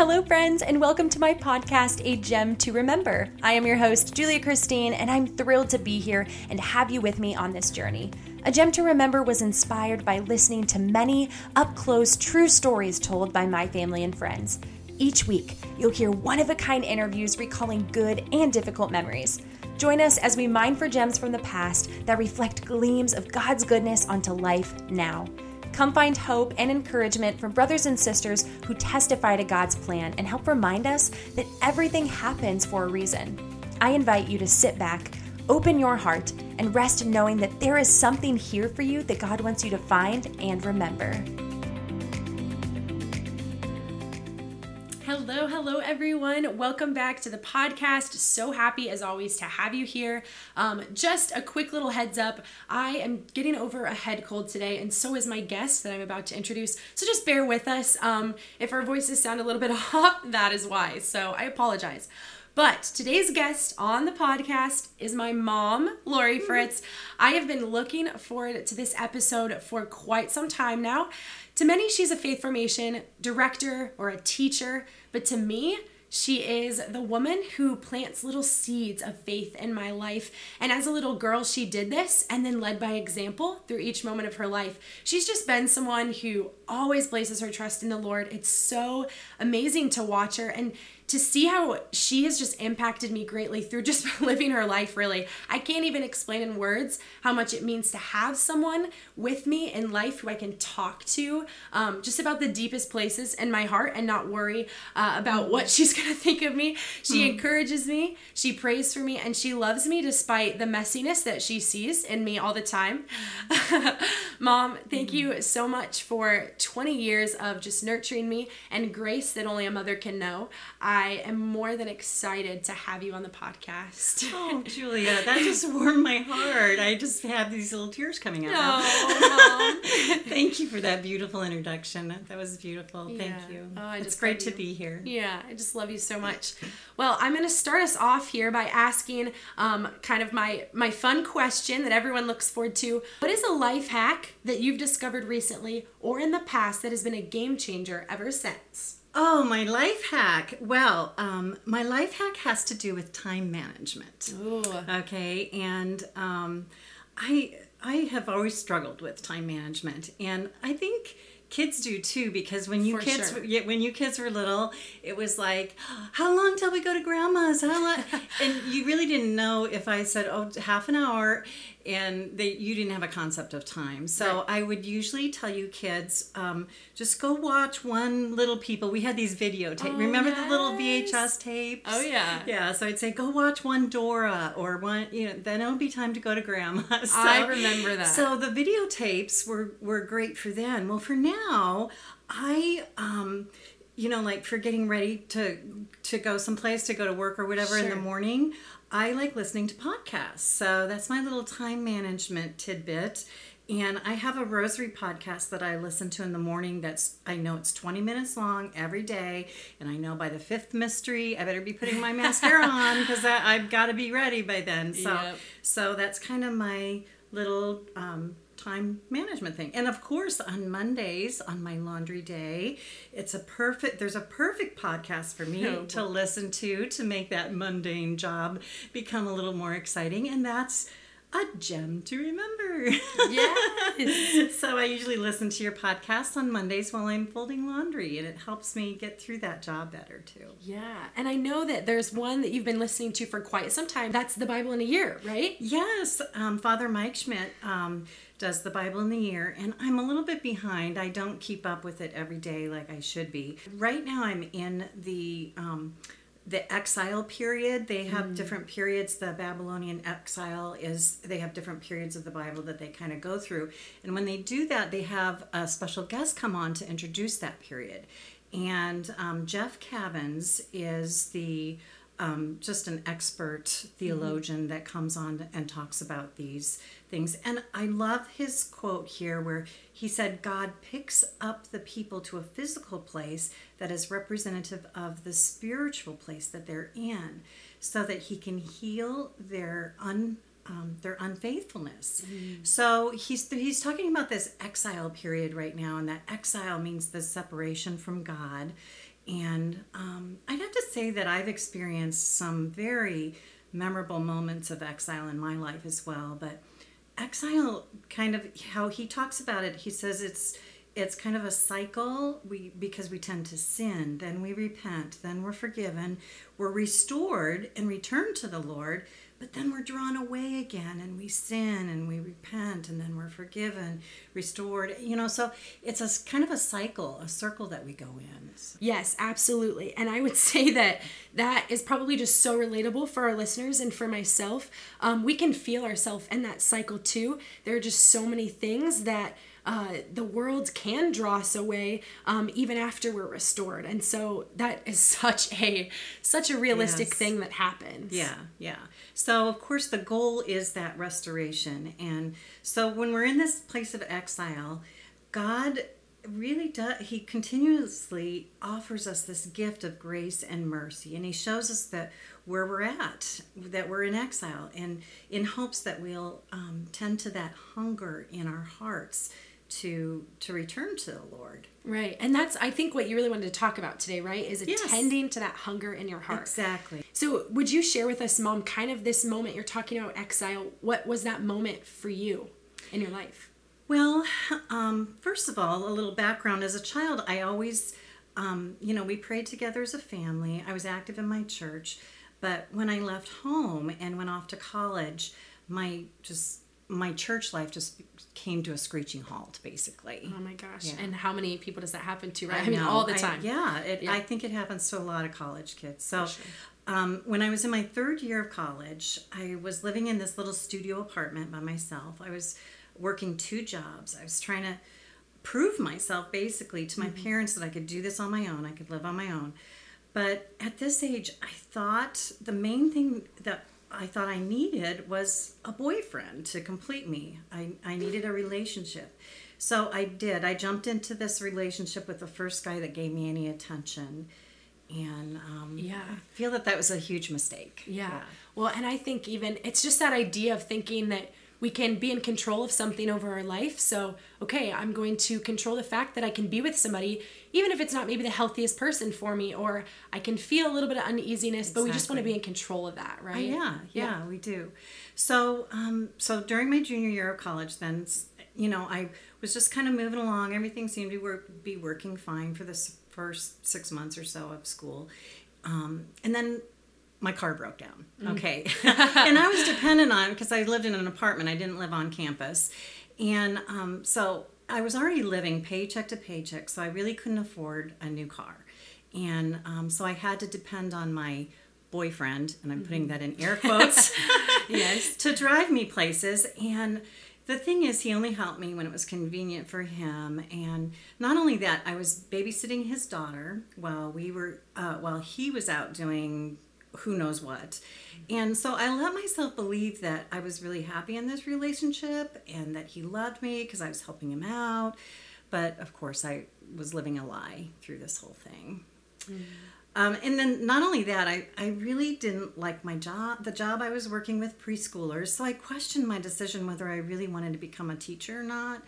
Hello, friends, and welcome to my podcast, A Gem to Remember. I am your host, Julia Christine, and I'm thrilled to be here and have you with me on this journey. A Gem to Remember was inspired by listening to many up close, true stories told by my family and friends. Each week, you'll hear one of a kind interviews recalling good and difficult memories. Join us as we mine for gems from the past that reflect gleams of God's goodness onto life now. Come find hope and encouragement from brothers and sisters who testify to God's plan and help remind us that everything happens for a reason. I invite you to sit back, open your heart, and rest in knowing that there is something here for you that God wants you to find and remember. Everyone. Welcome back to the podcast. So happy, as always, to have you here. Um, just a quick little heads up I am getting over a head cold today, and so is my guest that I'm about to introduce. So just bear with us. Um, if our voices sound a little bit off, that is why. So I apologize. But today's guest on the podcast is my mom, Lori Fritz. I have been looking forward to this episode for quite some time now. To many, she's a faith formation director or a teacher, but to me, she is the woman who plants little seeds of faith in my life. And as a little girl, she did this and then led by example through each moment of her life. She's just been someone who always places her trust in the Lord. It's so amazing to watch her. And to see how she has just impacted me greatly through just living her life, really. I can't even explain in words how much it means to have someone with me in life who I can talk to um, just about the deepest places in my heart and not worry uh, about what she's going to think of me. She mm. encourages me, she prays for me, and she loves me despite the messiness that she sees in me all the time. Mom, thank mm. you so much for 20 years of just nurturing me and grace that only a mother can know. I I am more than excited to have you on the podcast. Oh, Julia, that just warmed my heart. I just have these little tears coming out. Oh, Thank you for that beautiful introduction. That was beautiful. Thank you. Oh, it's great to be here. Yeah, I just love you so much. Well, I'm going to start us off here by asking um, kind of my my fun question that everyone looks forward to. What is a life hack that you've discovered recently or in the past that has been a game changer ever since? Oh, my life hack. Well, um, my life hack has to do with time management. Ooh. Okay, and um, I I have always struggled with time management, and I think kids do too because when you For kids sure. when you kids were little it was like how long till we go to grandma's how long and you really didn't know if i said oh half an hour and they you didn't have a concept of time. So right. i would usually tell you kids um, just go watch one little people. We had these videotape oh, remember yes. the little vhs tapes? Oh yeah. Yeah so i'd say go watch one dora or one you know then it'll be time to go to grandma. So, i remember that. so the videotapes were were great for then. Well for now i um you know like for getting ready to to go someplace to go to work or whatever sure. in the morning I like listening to podcasts. So that's my little time management tidbit. And I have a rosary podcast that I listen to in the morning that's I know it's 20 minutes long every day. And I know by the fifth mystery, I better be putting my mascara on because I've got to be ready by then. So yep. so that's kind of my little um, time management thing. And of course, on Mondays, on my laundry day, it's a perfect there's a perfect podcast for me oh, to listen to to make that mundane job become a little more exciting and that's a gem to remember. Yes. so I usually listen to your podcast on Mondays while I'm folding laundry, and it helps me get through that job better too. Yeah, and I know that there's one that you've been listening to for quite some time. That's the Bible in a Year, right? Yes, um, Father Mike Schmitz. Um, does the Bible in the year, and I'm a little bit behind. I don't keep up with it every day like I should be. Right now, I'm in the um, the exile period. They have mm. different periods. The Babylonian exile is they have different periods of the Bible that they kind of go through, and when they do that, they have a special guest come on to introduce that period. And um, Jeff Cavins is the um, just an expert theologian mm-hmm. that comes on and talks about these things. And I love his quote here where he said, God picks up the people to a physical place that is representative of the spiritual place that they're in so that he can heal their un um, their unfaithfulness. Mm. So he's he's talking about this exile period right now, and that exile means the separation from God, And um, I'd have to say that I've experienced some very memorable moments of exile in my life as well. But exile, kind of how he talks about it, he says it's it's kind of a cycle. We because we tend to sin then we repent then we're forgiven we're restored and return to the lord but then we're drawn away again and we sin and we repent and then we're forgiven restored you know so it's a kind of a cycle a circle that we go in yes absolutely and i would say that that is probably just so relatable for our listeners and for myself. Um, we can feel ourselves in that cycle too. There are just so many things that uh, the world can draw us away um, even after we're restored and so that is such a such a realistic yes. thing that happens. Yeah yeah so of course the goal is that restoration. And so when we're in this place of exile god really does he continuously offers us this gift of grace and mercy. And he shows us that where we're at that we're in exile and in hopes that we'll um, tend to that hunger in our hearts to to return to the Lord. Right. And that's I think what you really wanted to talk about today, right? Is attending yes. to that hunger in your heart. Exactly. So, would you share with us mom kind of this moment you're talking about exile? What was that moment for you in your life? Well, um, first of all, a little background. As a child, I always, um, you know, we prayed together as a family. I was active in my church. But when I left home and went off to college, my just my church life just came to a screeching halt basically. Oh my gosh. Yeah. and how many people does that happen to right? I, I mean all the time. I, yeah, it, yeah, i think it happens to a lot of college kids. So sure. um, when i was in my third year of college i was living in this little studio apartment by myself. I was working two jobs. I was trying to prove myself basically to my mm-hmm. parents that i could do this on my own i could live on my own. But at this age i thought the main thing that I thought I needed was a boyfriend to complete me. I, I needed a relationship. So I did. I jumped into this relationship with the first guy that gave me any attention. And um, yeah, I feel that that was a huge mistake. Yeah. yeah. Well, and I think even it's just that idea of thinking that we can be in control of something over our life. So, okay, I'm going to control the fact that I can be with somebody, even if it's not maybe the healthiest person for me, or I can feel a little bit of uneasiness, exactly. but we just want to be in control of that, right? Uh, yeah, yeah, yeah, we do. So, um, so during my junior year of college, then, you know, I was just kind of moving along. Everything seemed to work, be working fine for the first six months or so of school. Um, and then my car broke down. Mm. Okay. and I was dependent on because I lived in an apartment. I didn't live on campus. And um, so I was already living paycheck to paycheck, so I really couldn't afford a new car. And um, so I had to depend on my boyfriend, and I'm putting mm-hmm. that in air quotes, yes, to drive me places. And the thing is, he only helped me when it was convenient for him. And not only that, I was babysitting his daughter while we were, uh, while he was out doing who knows what. And so I let myself believe that I was really happy in this relationship and that he loved me because I was helping him out. But of course, I was living a lie through this whole thing. Mm. Um, and then not only that, I, I really didn't like my job, the job I was working with preschoolers. So I questioned my decision whether I really wanted to become a teacher or not.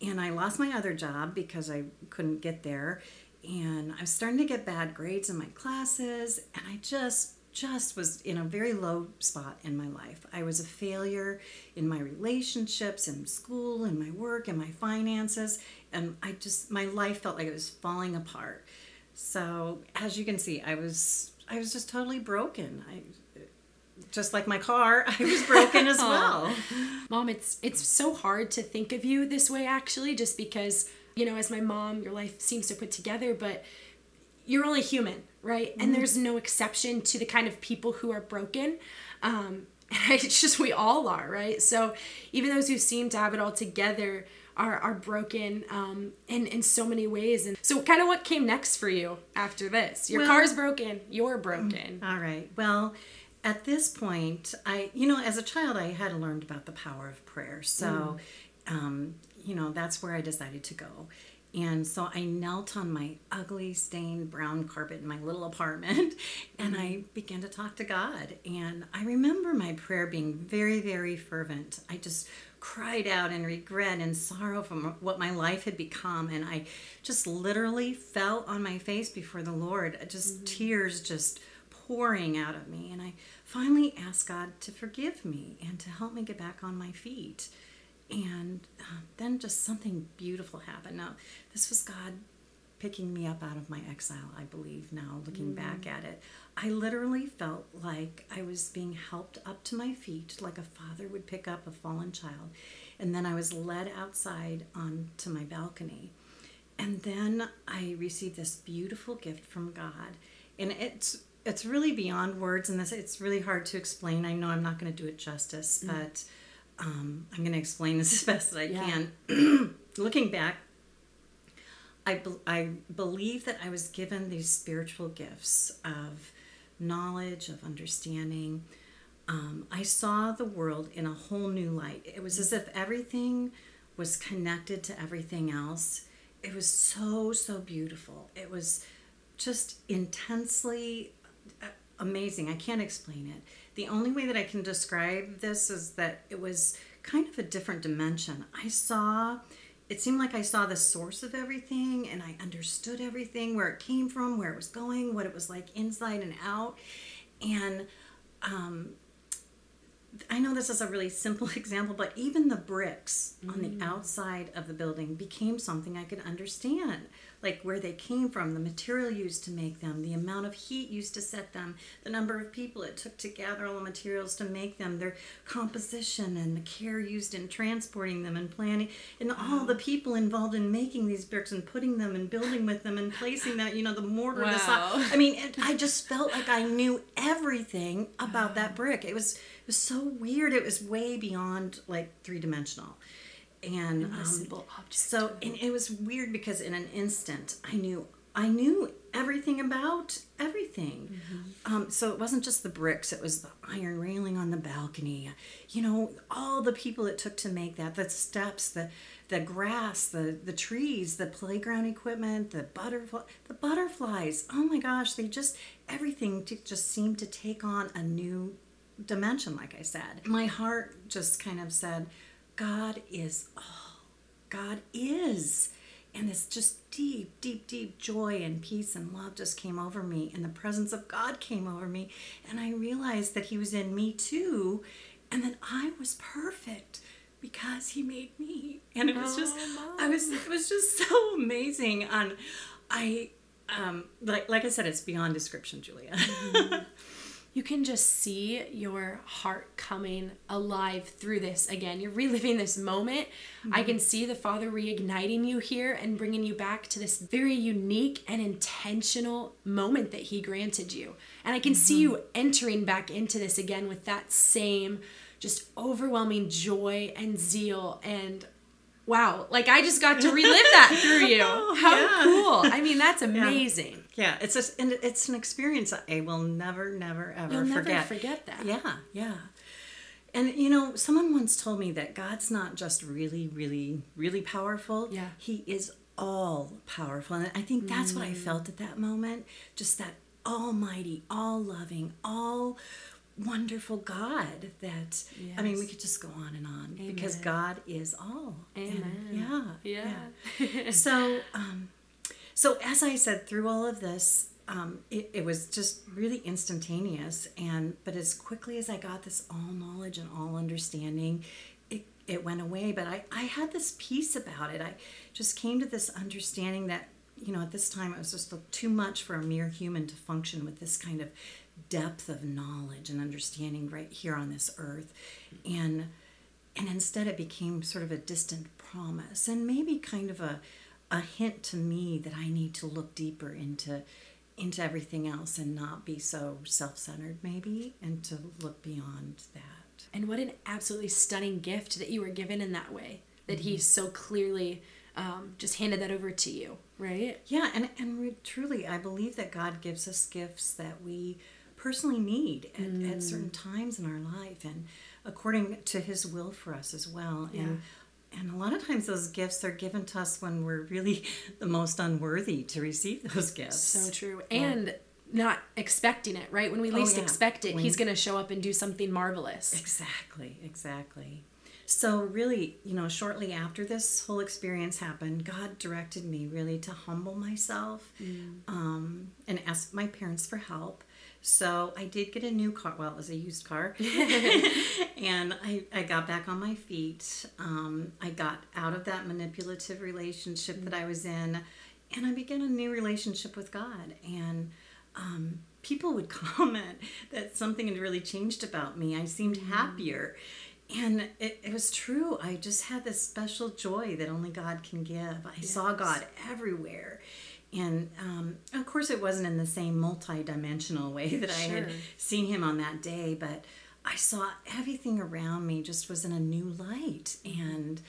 And I lost my other job because I couldn't get there. And I was starting to get bad grades in my classes. And I just just was in a very low spot in my life. I was a failure in my relationships, in school, in my work, in my finances, and I just my life felt like it was falling apart. So, as you can see, I was I was just totally broken. I just like my car, I was broken as oh. well. Mom, it's it's so hard to think of you this way actually just because, you know, as my mom, your life seems to put together, but you're only human, right? Mm-hmm. And there's no exception to the kind of people who are broken. Um, and it's just we all are, right? So even those who seem to have it all together are are broken um, in in so many ways. And so, kind of what came next for you after this? Your well, car's broken. You're broken. All right. Well. At this point, I, you know, as a child, I had learned about the power of prayer. So, mm. um, you know, that's where I decided to go. And so I knelt on my ugly stained brown carpet in my little apartment and I began to talk to God. And I remember my prayer being very, very fervent. I just cried out in regret and sorrow from what my life had become. And I just literally fell on my face before the Lord, just mm-hmm. tears just pouring out of me. And I finally asked God to forgive me and to help me get back on my feet and uh, then just something beautiful happened. Now, this was God picking me up out of my exile, I believe, now looking mm. back at it. I literally felt like I was being helped up to my feet, like a father would pick up a fallen child. And then I was led outside onto my balcony. And then I received this beautiful gift from God. And it's it's really beyond words and this it's really hard to explain. I know I'm not going to do it justice, mm. but um, I'm going to explain this as best as I yeah. can. Looking back, I, be- I believe that I was given these spiritual gifts of knowledge, of understanding. Um, I saw the world in a whole new light. It was as if everything was connected to everything else. It was so, so beautiful. It was just intensely uh, amazing. I can't explain it. The only way that I can describe this is that it was kind of a different dimension. I saw, it seemed like I saw the source of everything and I understood everything, where it came from, where it was going, what it was like inside and out. And um, I know this is a really simple example, but even the bricks mm. on the mm. outside of the building became something I could understand like where they came from, the material used to make them, the amount of heat used to set them, the number of people it took to gather all the materials to make them, their composition and the care used in transporting them and planning, and all the people involved in making these bricks and putting them and building with them and placing that, you know, the mortar, wow. the. I mean, it, I just felt like I knew everything about that brick. It was it was so weird. It was way beyond like three dimensional and um, so and it was weird because in an instant I knew I knew everything about everything. Mm-hmm. Um, so it wasn't just the bricks; it was the iron railing on the balcony. You know, all the people it took to make that, the steps, the the grass, the the trees, the playground equipment, the butterfly, the butterflies. Oh my gosh, they just everything just seemed to take on a new dimension. Like I said, my heart just kind of said God is all. God is. And this just deep, deep, deep joy and peace and love just came over me. And the presence of God came over me. And I realized that He was in me too. And that I was perfect because He made me. And it was just, oh, I was, it was just so amazing. And I, um, like, like I said, it's beyond description, Julia. Mm-hmm. you can just see your heart coming alive through this again. You're reliving this moment. Mm-hmm. I can see the Father reigniting you here and bringing you back to this very unique and intentional moment that He granted you. And I can mm-hmm. see you entering back into this again with that same just overwhelming joy and zeal and wow like i just got to relive that through you oh, how yeah. cool i mean that's amazing yeah, it's just and it's an experience I will never, never, ever You'll forget. Never forget that. Yeah, yeah. And you know, someone once told me that God's not just really, really, really powerful. Yeah. He is all powerful. And I think that's mm. what I mm. felt at that moment. Just that almighty, all loving, all wonderful God that yes. I mean we could just go on and on Amen. because God is all. Amen. And yeah. Yeah. yeah. so um so, as I said, through all of this, um, it, it was just really instantaneous. And but as quickly as I got this all knowledge and all understanding, it, it went away. But I, I had this peace about it. I just came to this understanding that, you know, at this time it was just too much for a mere human to function with this kind of depth of knowledge and understanding right here on this earth. And and instead it became sort of a distant promise and maybe kind of a a hint to me that I need to look deeper into into everything else and not be so self-centered maybe and to look beyond that. And what an absolutely stunning gift that you were given in that way. That mm-hmm. he so clearly um, just handed that over to you, right? Yeah, and and we, truly, I believe that God gives us gifts that we personally need at, mm. at certain times in our life, and according to His will for us as well. Yeah. And and a lot of times those gifts are given to us when we're really the most unworthy to receive those gifts. So true. And not expecting it, right? When we least Oh, yeah. expect it, When- he's going to show up and do something marvelous. Exactly, exactly. So, really, you know, shortly after this whole experience happened, God directed me really to humble myself um, and ask my parents for help. So, I did get a new car. Well, it was a used car. and I, I got back on my feet. Um, I got out of that manipulative relationship that I was in, and I began a new relationship with God. And um, people would comment that something had really changed about me. I seemed happier. And it, it was true. I just had this special joy that only God can give. I saw God everywhere. And um, of course, it wasn't in the same multi-dimensional way that I had seen him on that day, but I saw everything around me just was in a new light. And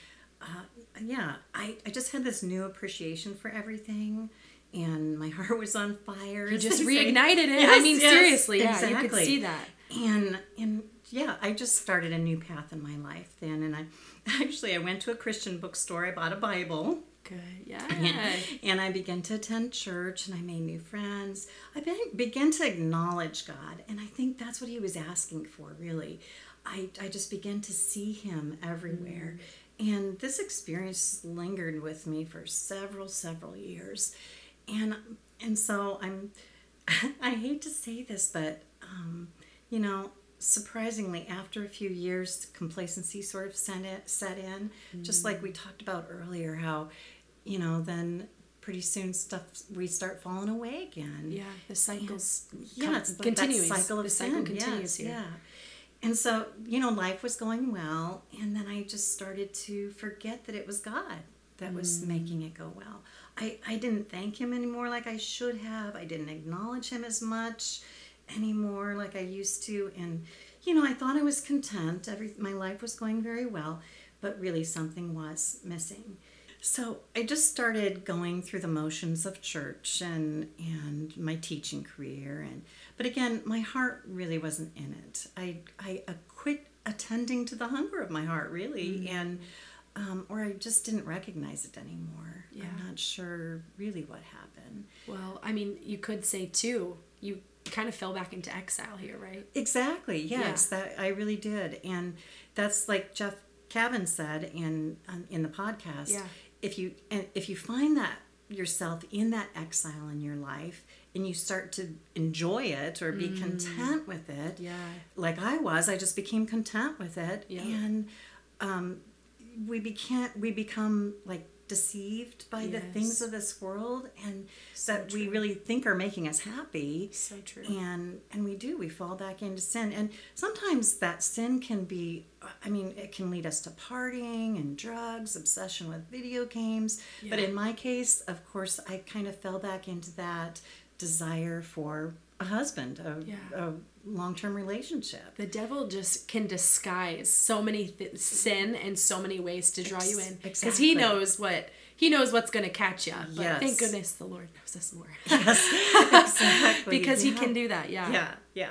uh, yeah, I, I just had this new appreciation for everything. And my heart was on fire. You just reignited it. I mean, yes, seriously, yeah, you could see that. And and yeah, I just started a new path in my life then. And I actually I went to a Christian bookstore. I bought a Bible. Good. Yeah. And I began to attend church and I made new friends. I be- began to acknowledge God. And I think that's what he was asking for, really. I, I just began to see him everywhere. And this experience lingered with me for several, several years. And and so I'm I hate to say this, but um, you know, surprisingly, after a few years, complacency sort of set in, set in just like we talked about earlier, how, you know, then pretty soon stuff we start falling away again. Yeah. The cycles Yeah, com- it's like continues. that cycle of the sin. cycle continues yes, here. Yeah. And so, you know, life was going well, and then I just started to forget that it was God that was Mm. making it go well. I, I didn't thank him anymore like I should have. I didn't acknowledge him as much anymore like I used to. And, you know, I thought I was content. Every my life was going very well, but really something was missing. So I just started going through the motions of church and and my teaching career and but again my heart really wasn't in it. I I uh, quit attending to the hunger of my heart really and um, or I just didn't recognize it anymore. Yeah. I'm not sure really what happened. Well, I mean, you could say too, you kind of fell back into exile here, right? Exactly. Yes, that I really did, and that's like Jeff Cavin said in um, in the podcast. Yeah. If you and if you find that yourself in that exile in your life, and you start to enjoy it or be content with it, Mm. Yeah. like I was, I just became content with it, Yeah. and um, we became we become like deceived by the things of this world and So that we really think are making us happy. So true. and and we do we fall back into sin. And sometimes that sin can be i mean it can lead us to partying and drugs obsession with video games. But in my case of course i kind of fell back into that desire for a husband a, Yeah. a long-term relationship The devil just can disguise so many th- sin and so many ways to draw you in because exactly. he knows what he knows what's going to catch you. But Yes. thank goodness the Lord knows us more yes exactly because he can do that. Yeah. yeah yeah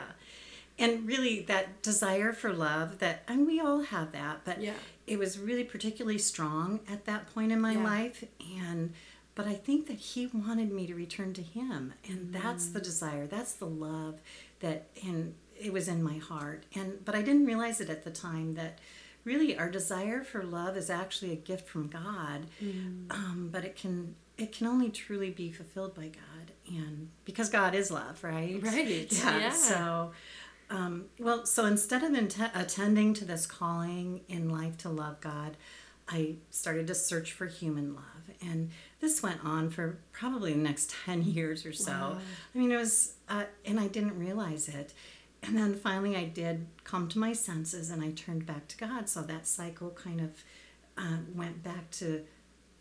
and really that desire for love that and we all have that but Yeah. it was really particularly strong at that point in my Yeah. life and but i think that he wanted me to return to him and that's Mm. the desire that's the love that and it was in my heart. And but i didn't realize it at the time that really our desire for love is actually a gift from god. Mm. um, but it can it can only truly be fulfilled by god. And because god is love right? Right, yeah, yeah. so um, well so instead of int- attending to this calling in life to love god i started to search for human love. And this went on for probably the next 10 years or so. Wow. i mean it was uh, and i didn't realize it and then finally i did come to my senses and i turned back to god so that cycle kind of uh, went back to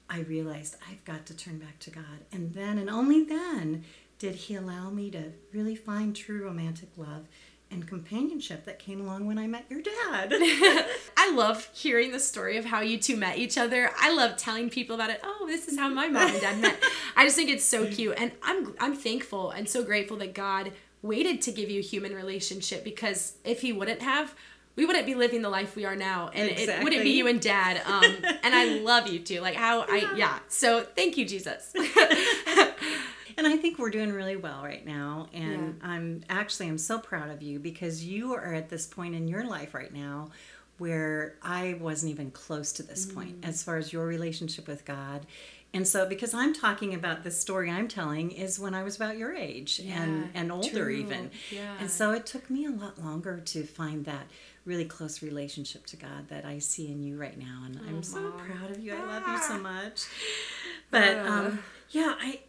I realized I've got to turn back to God. And then and only then did He allow me to really find true romantic love and companionship that came along when I met your dad. I love hearing the story of how you two met each other. I love telling people about it. Oh, this is how my mom and dad met. I just think it's so cute, and I'm I'm thankful and so grateful that God waited to give you a human relationship because if He wouldn't have, we wouldn't be living the life we are now and it wouldn't be you and dad um and i love you too like how i yeah so thank you jesus And I think we're doing really well right now. And I'm actually I'm so proud of you because you are at this point in your life right now where I wasn't even close to this point Mm. as far as your relationship with God. And so because I'm talking about this story I'm telling is when I was about your age and Yeah, and older true. even. Yeah. And so it took me a lot longer to find that really close relationship to God that I see in you right now and I'm so Mom. Ah. proud of you. I love you so much. But um yeah, I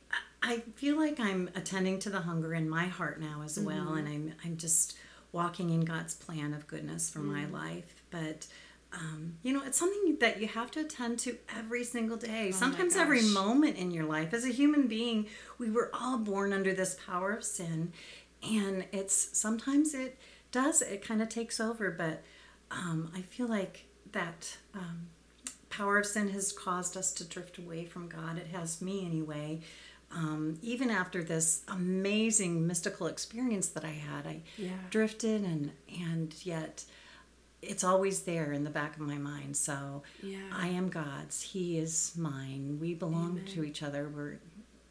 I feel like I'm attending to the hunger in my heart now as well, and I'm I'm just walking in God's plan of goodness for my life. But um, you know, it's something that you have to attend to every single day. Sometimes every moment in your life. As a human being, we were all born under this power of sin, and it's sometimes it does it kind of takes over. But um, I feel like that. Um, power of sin has caused us to drift away from God. It has me anyway. Um, even after this amazing mystical experience that I had, I Yeah. drifted and and yet it's always there in the back of my mind. So Yeah. I am God's. He is mine. We belong to each other. We're,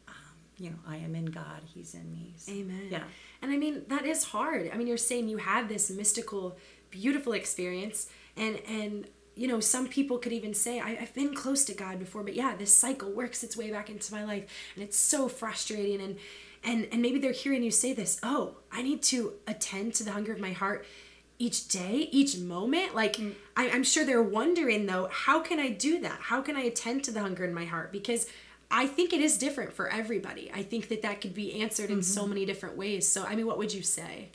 um, you know, I am in God. He's in me. So, Amen. Yeah. And I mean that is hard. I mean you're saying you had this mystical, beautiful experience, and and you know some people could even say I, I've been close to God before, but yeah, this cycle works its way back into my life, and it's so frustrating. And and and maybe they're hearing you say this. Oh, I need to attend to the hunger of my heart each day, each moment. Like mm. I, I'm sure they're wondering though, how can I do that? How can I attend to the hunger in my heart? Because I think it is different for everybody. I think that that could be answered in so mm-hmm. many different ways. So, I mean, what would you say?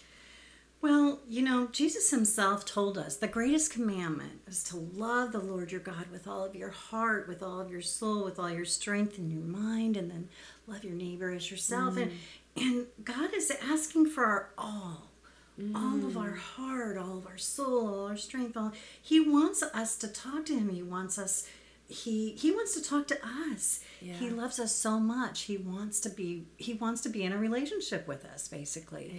Well, you know, Jesus himself told us the greatest commandment is to love the Lord your God with all of your heart, with all of your soul, with all your strength and your mind, and then love your neighbor as yourself. And mm. and God is asking for our all. All of our mm. heart, all of our soul, all our strength, all he wants us to talk to him. He wants us he he wants to talk to us. He loves us so much. He wants to be he wants to be in a relationship with us basically.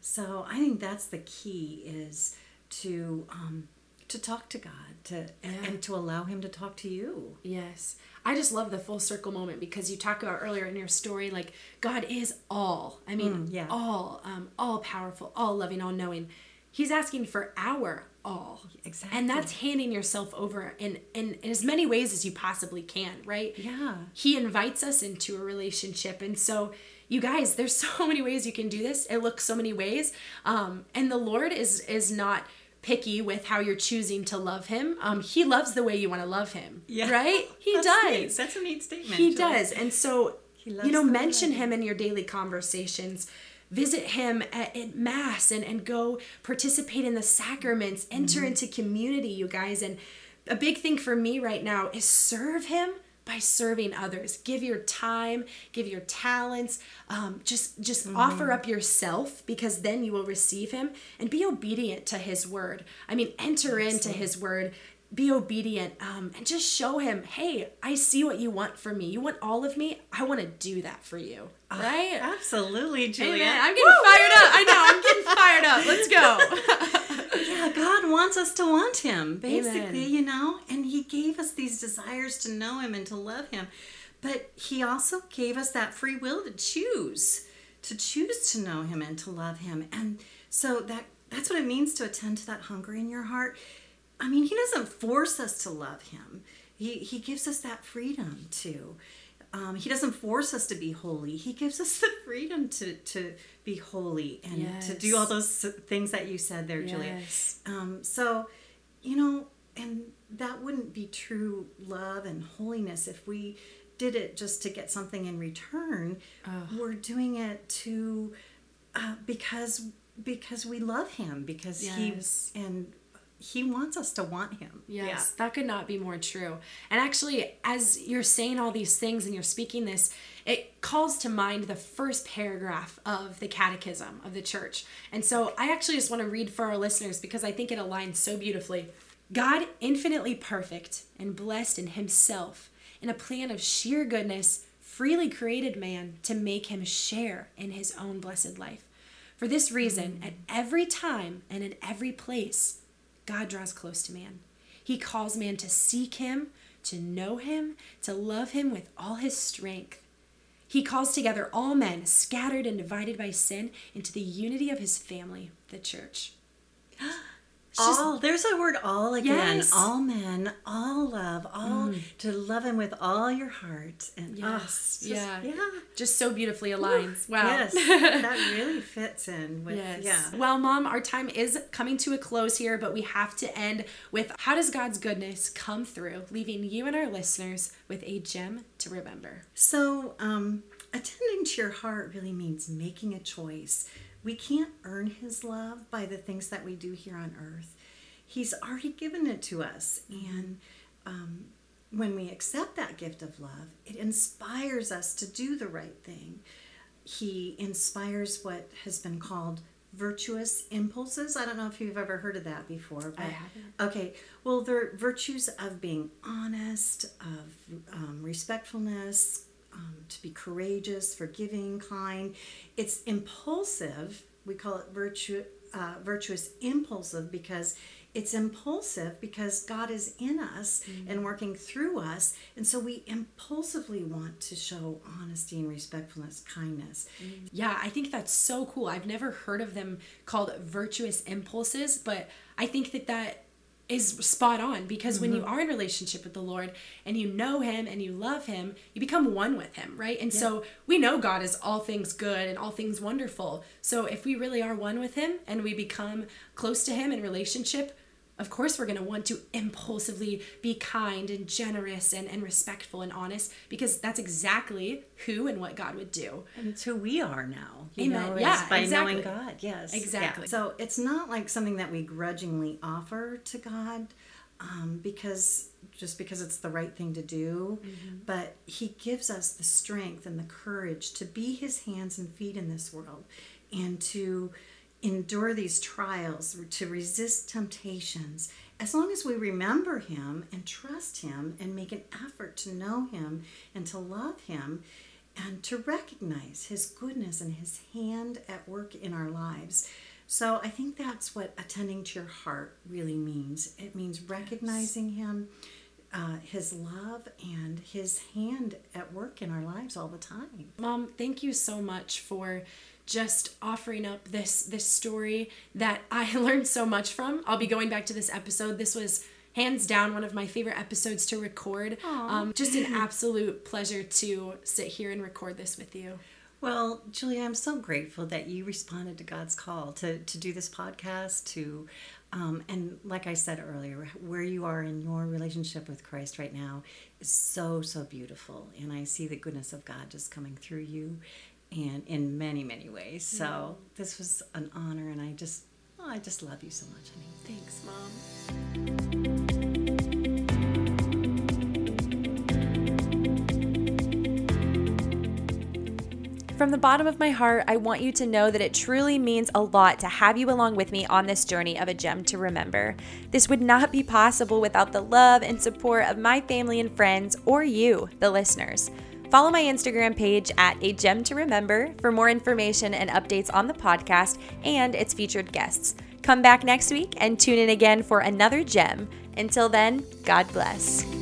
So I think that's the key is to um to talk to God to and to allow him to talk to you. Yes. I just love the full circle moment because you talk about earlier in your story, like God is all. I mean, yeah. all, um, all powerful, all loving, all knowing. He's asking for our all. Exactly. And that's handing yourself over in, in, in as many ways as you possibly can, right? Yeah. He invites us into a relationship. And so, you guys, there's so many ways you can do this. It looks so many ways. Um, and the Lord is is not picky with how you're choosing to love him. Um, he loves the way you want to love him. Yeah. Right? He That's does. neat. That's a neat statement. He Julie. does. And so, you know, mention him in your daily conversations. Visit him at, at Mass and, and go participate in the sacraments. Enter into community, you guys. And a big thing for me right now is serve him by serving others give your time give your talents um, just just offer up yourself because then you will receive him and be obedient to his word i mean enter into his word be obedient um, and just show him hey i see what you want from me you want all of me i want to do that for you right Absolutely, Julia. Amen. i'm getting fired up i know i'm getting fired up let's go Yeah, God wants us to want Him, basically, Amen. you know, and He gave us these desires to know Him and to love Him. But He also gave us that free will to choose, to choose to know Him and to love Him. And so that that's what it means to attend to that hunger in your heart. I mean, He doesn't force us to love Him, He, he gives us that freedom to. Um, he doesn't force us to be holy. He gives us the freedom to, to be holy and to do all those things that you said there, Julia. Yes. Um, so, you know, and that wouldn't be true love and holiness if we did it just to get something in return. We're doing it to uh, because because we love Him because Yes. He and He wants us to want Him. Yes, that could not be more true. And actually, as you're saying all these things and you're speaking this, it calls to mind the first paragraph of the Catechism of the Church. And so I actually just want to read for our listeners because I think it aligns so beautifully. God, infinitely perfect and blessed in Himself, in a plan of sheer goodness, freely created man to make him share in His own blessed life. For this reason, mm. at every time and in every place, God draws close to man. He calls man to seek him, to know him, to love him with all his strength. He calls together all men, scattered and divided by sin, into the unity of his family, the church. just, all there's a word all again Yes. all men all love all to love him with all your heart and oh, Yes, it's just- yeah. yeah Just so beautifully aligns. Wow. yes that really fits in with Yes. yeah Well, Mom, our time is coming to a close here, but we have to end with how does God's goodness come through, leaving you and our listeners with a gem to remember? So, um, attending to your heart really means making a choice. We can't earn His love by the things that we do here on earth. He's already given it to us. And um, when we accept that gift of love, it inspires us to do the right thing. He inspires what has been called virtuous impulses. I don't know if you've ever heard of that before. But, haven't. Okay, well, they're virtues of being honest, of um, respectfulness, um, to be courageous, forgiving, kind. It's impulsive. We call it virtue, uh, virtuous impulsive because it's impulsive because God is in us and working through us. And so we impulsively want to show honesty and respectfulness, kindness. Yeah, I think that's so cool. I've never heard of them called virtuous impulses, but I think that that is spot on because when you mm-hmm. are in relationship with the Lord and you know him and you love him, you become one with him, right? And so we know God is all things good and all things wonderful. So if we really are one with him and we become close to him in relationship, of course we're going to want to impulsively be kind and generous and, and respectful and honest because that's exactly who and what God would do. And it's who we are now. You Amen. know, is Yeah, by exactly. knowing God. Yes. Exactly. Yeah. So it's not like something that we grudgingly offer to God um, because just because it's the right thing to do, but He gives us the strength and the courage to be His hands and feet in this world and to endure these trials, to resist temptations. As long as we remember Him and trust Him and make an effort to know Him and to love Him and to recognize His goodness and His hand at work in our lives. So I think that's what attending to your heart really means. It means recognizing Him, uh, His love, and His hand at work in our lives all the time. Mom, thank you so much for just offering up this this story that I learned so much from. I'll be going back to this episode. This was hands down one of my favorite episodes to record. Um, just an absolute pleasure to sit here and record this with you. Well, Julia, I'm so grateful that you responded to God's call to, to do this podcast, to um, and like I said earlier, where you are in your relationship with Christ right now is so, so beautiful. And I see the goodness of God just coming through you and in many, many ways. So this was an honor and I just oh, I just love you so much, honey. Thanks, Mom. From the bottom of my heart, I want you to know that it truly means a lot to have you along with me on this journey of a gem to remember. This would not be possible without the love and support of my family and friends, or you, the listeners. Follow my Instagram page at A Gem to Remember for more information and updates on the podcast and its featured guests. Come back next week and tune in again for another gem. Until then, God bless.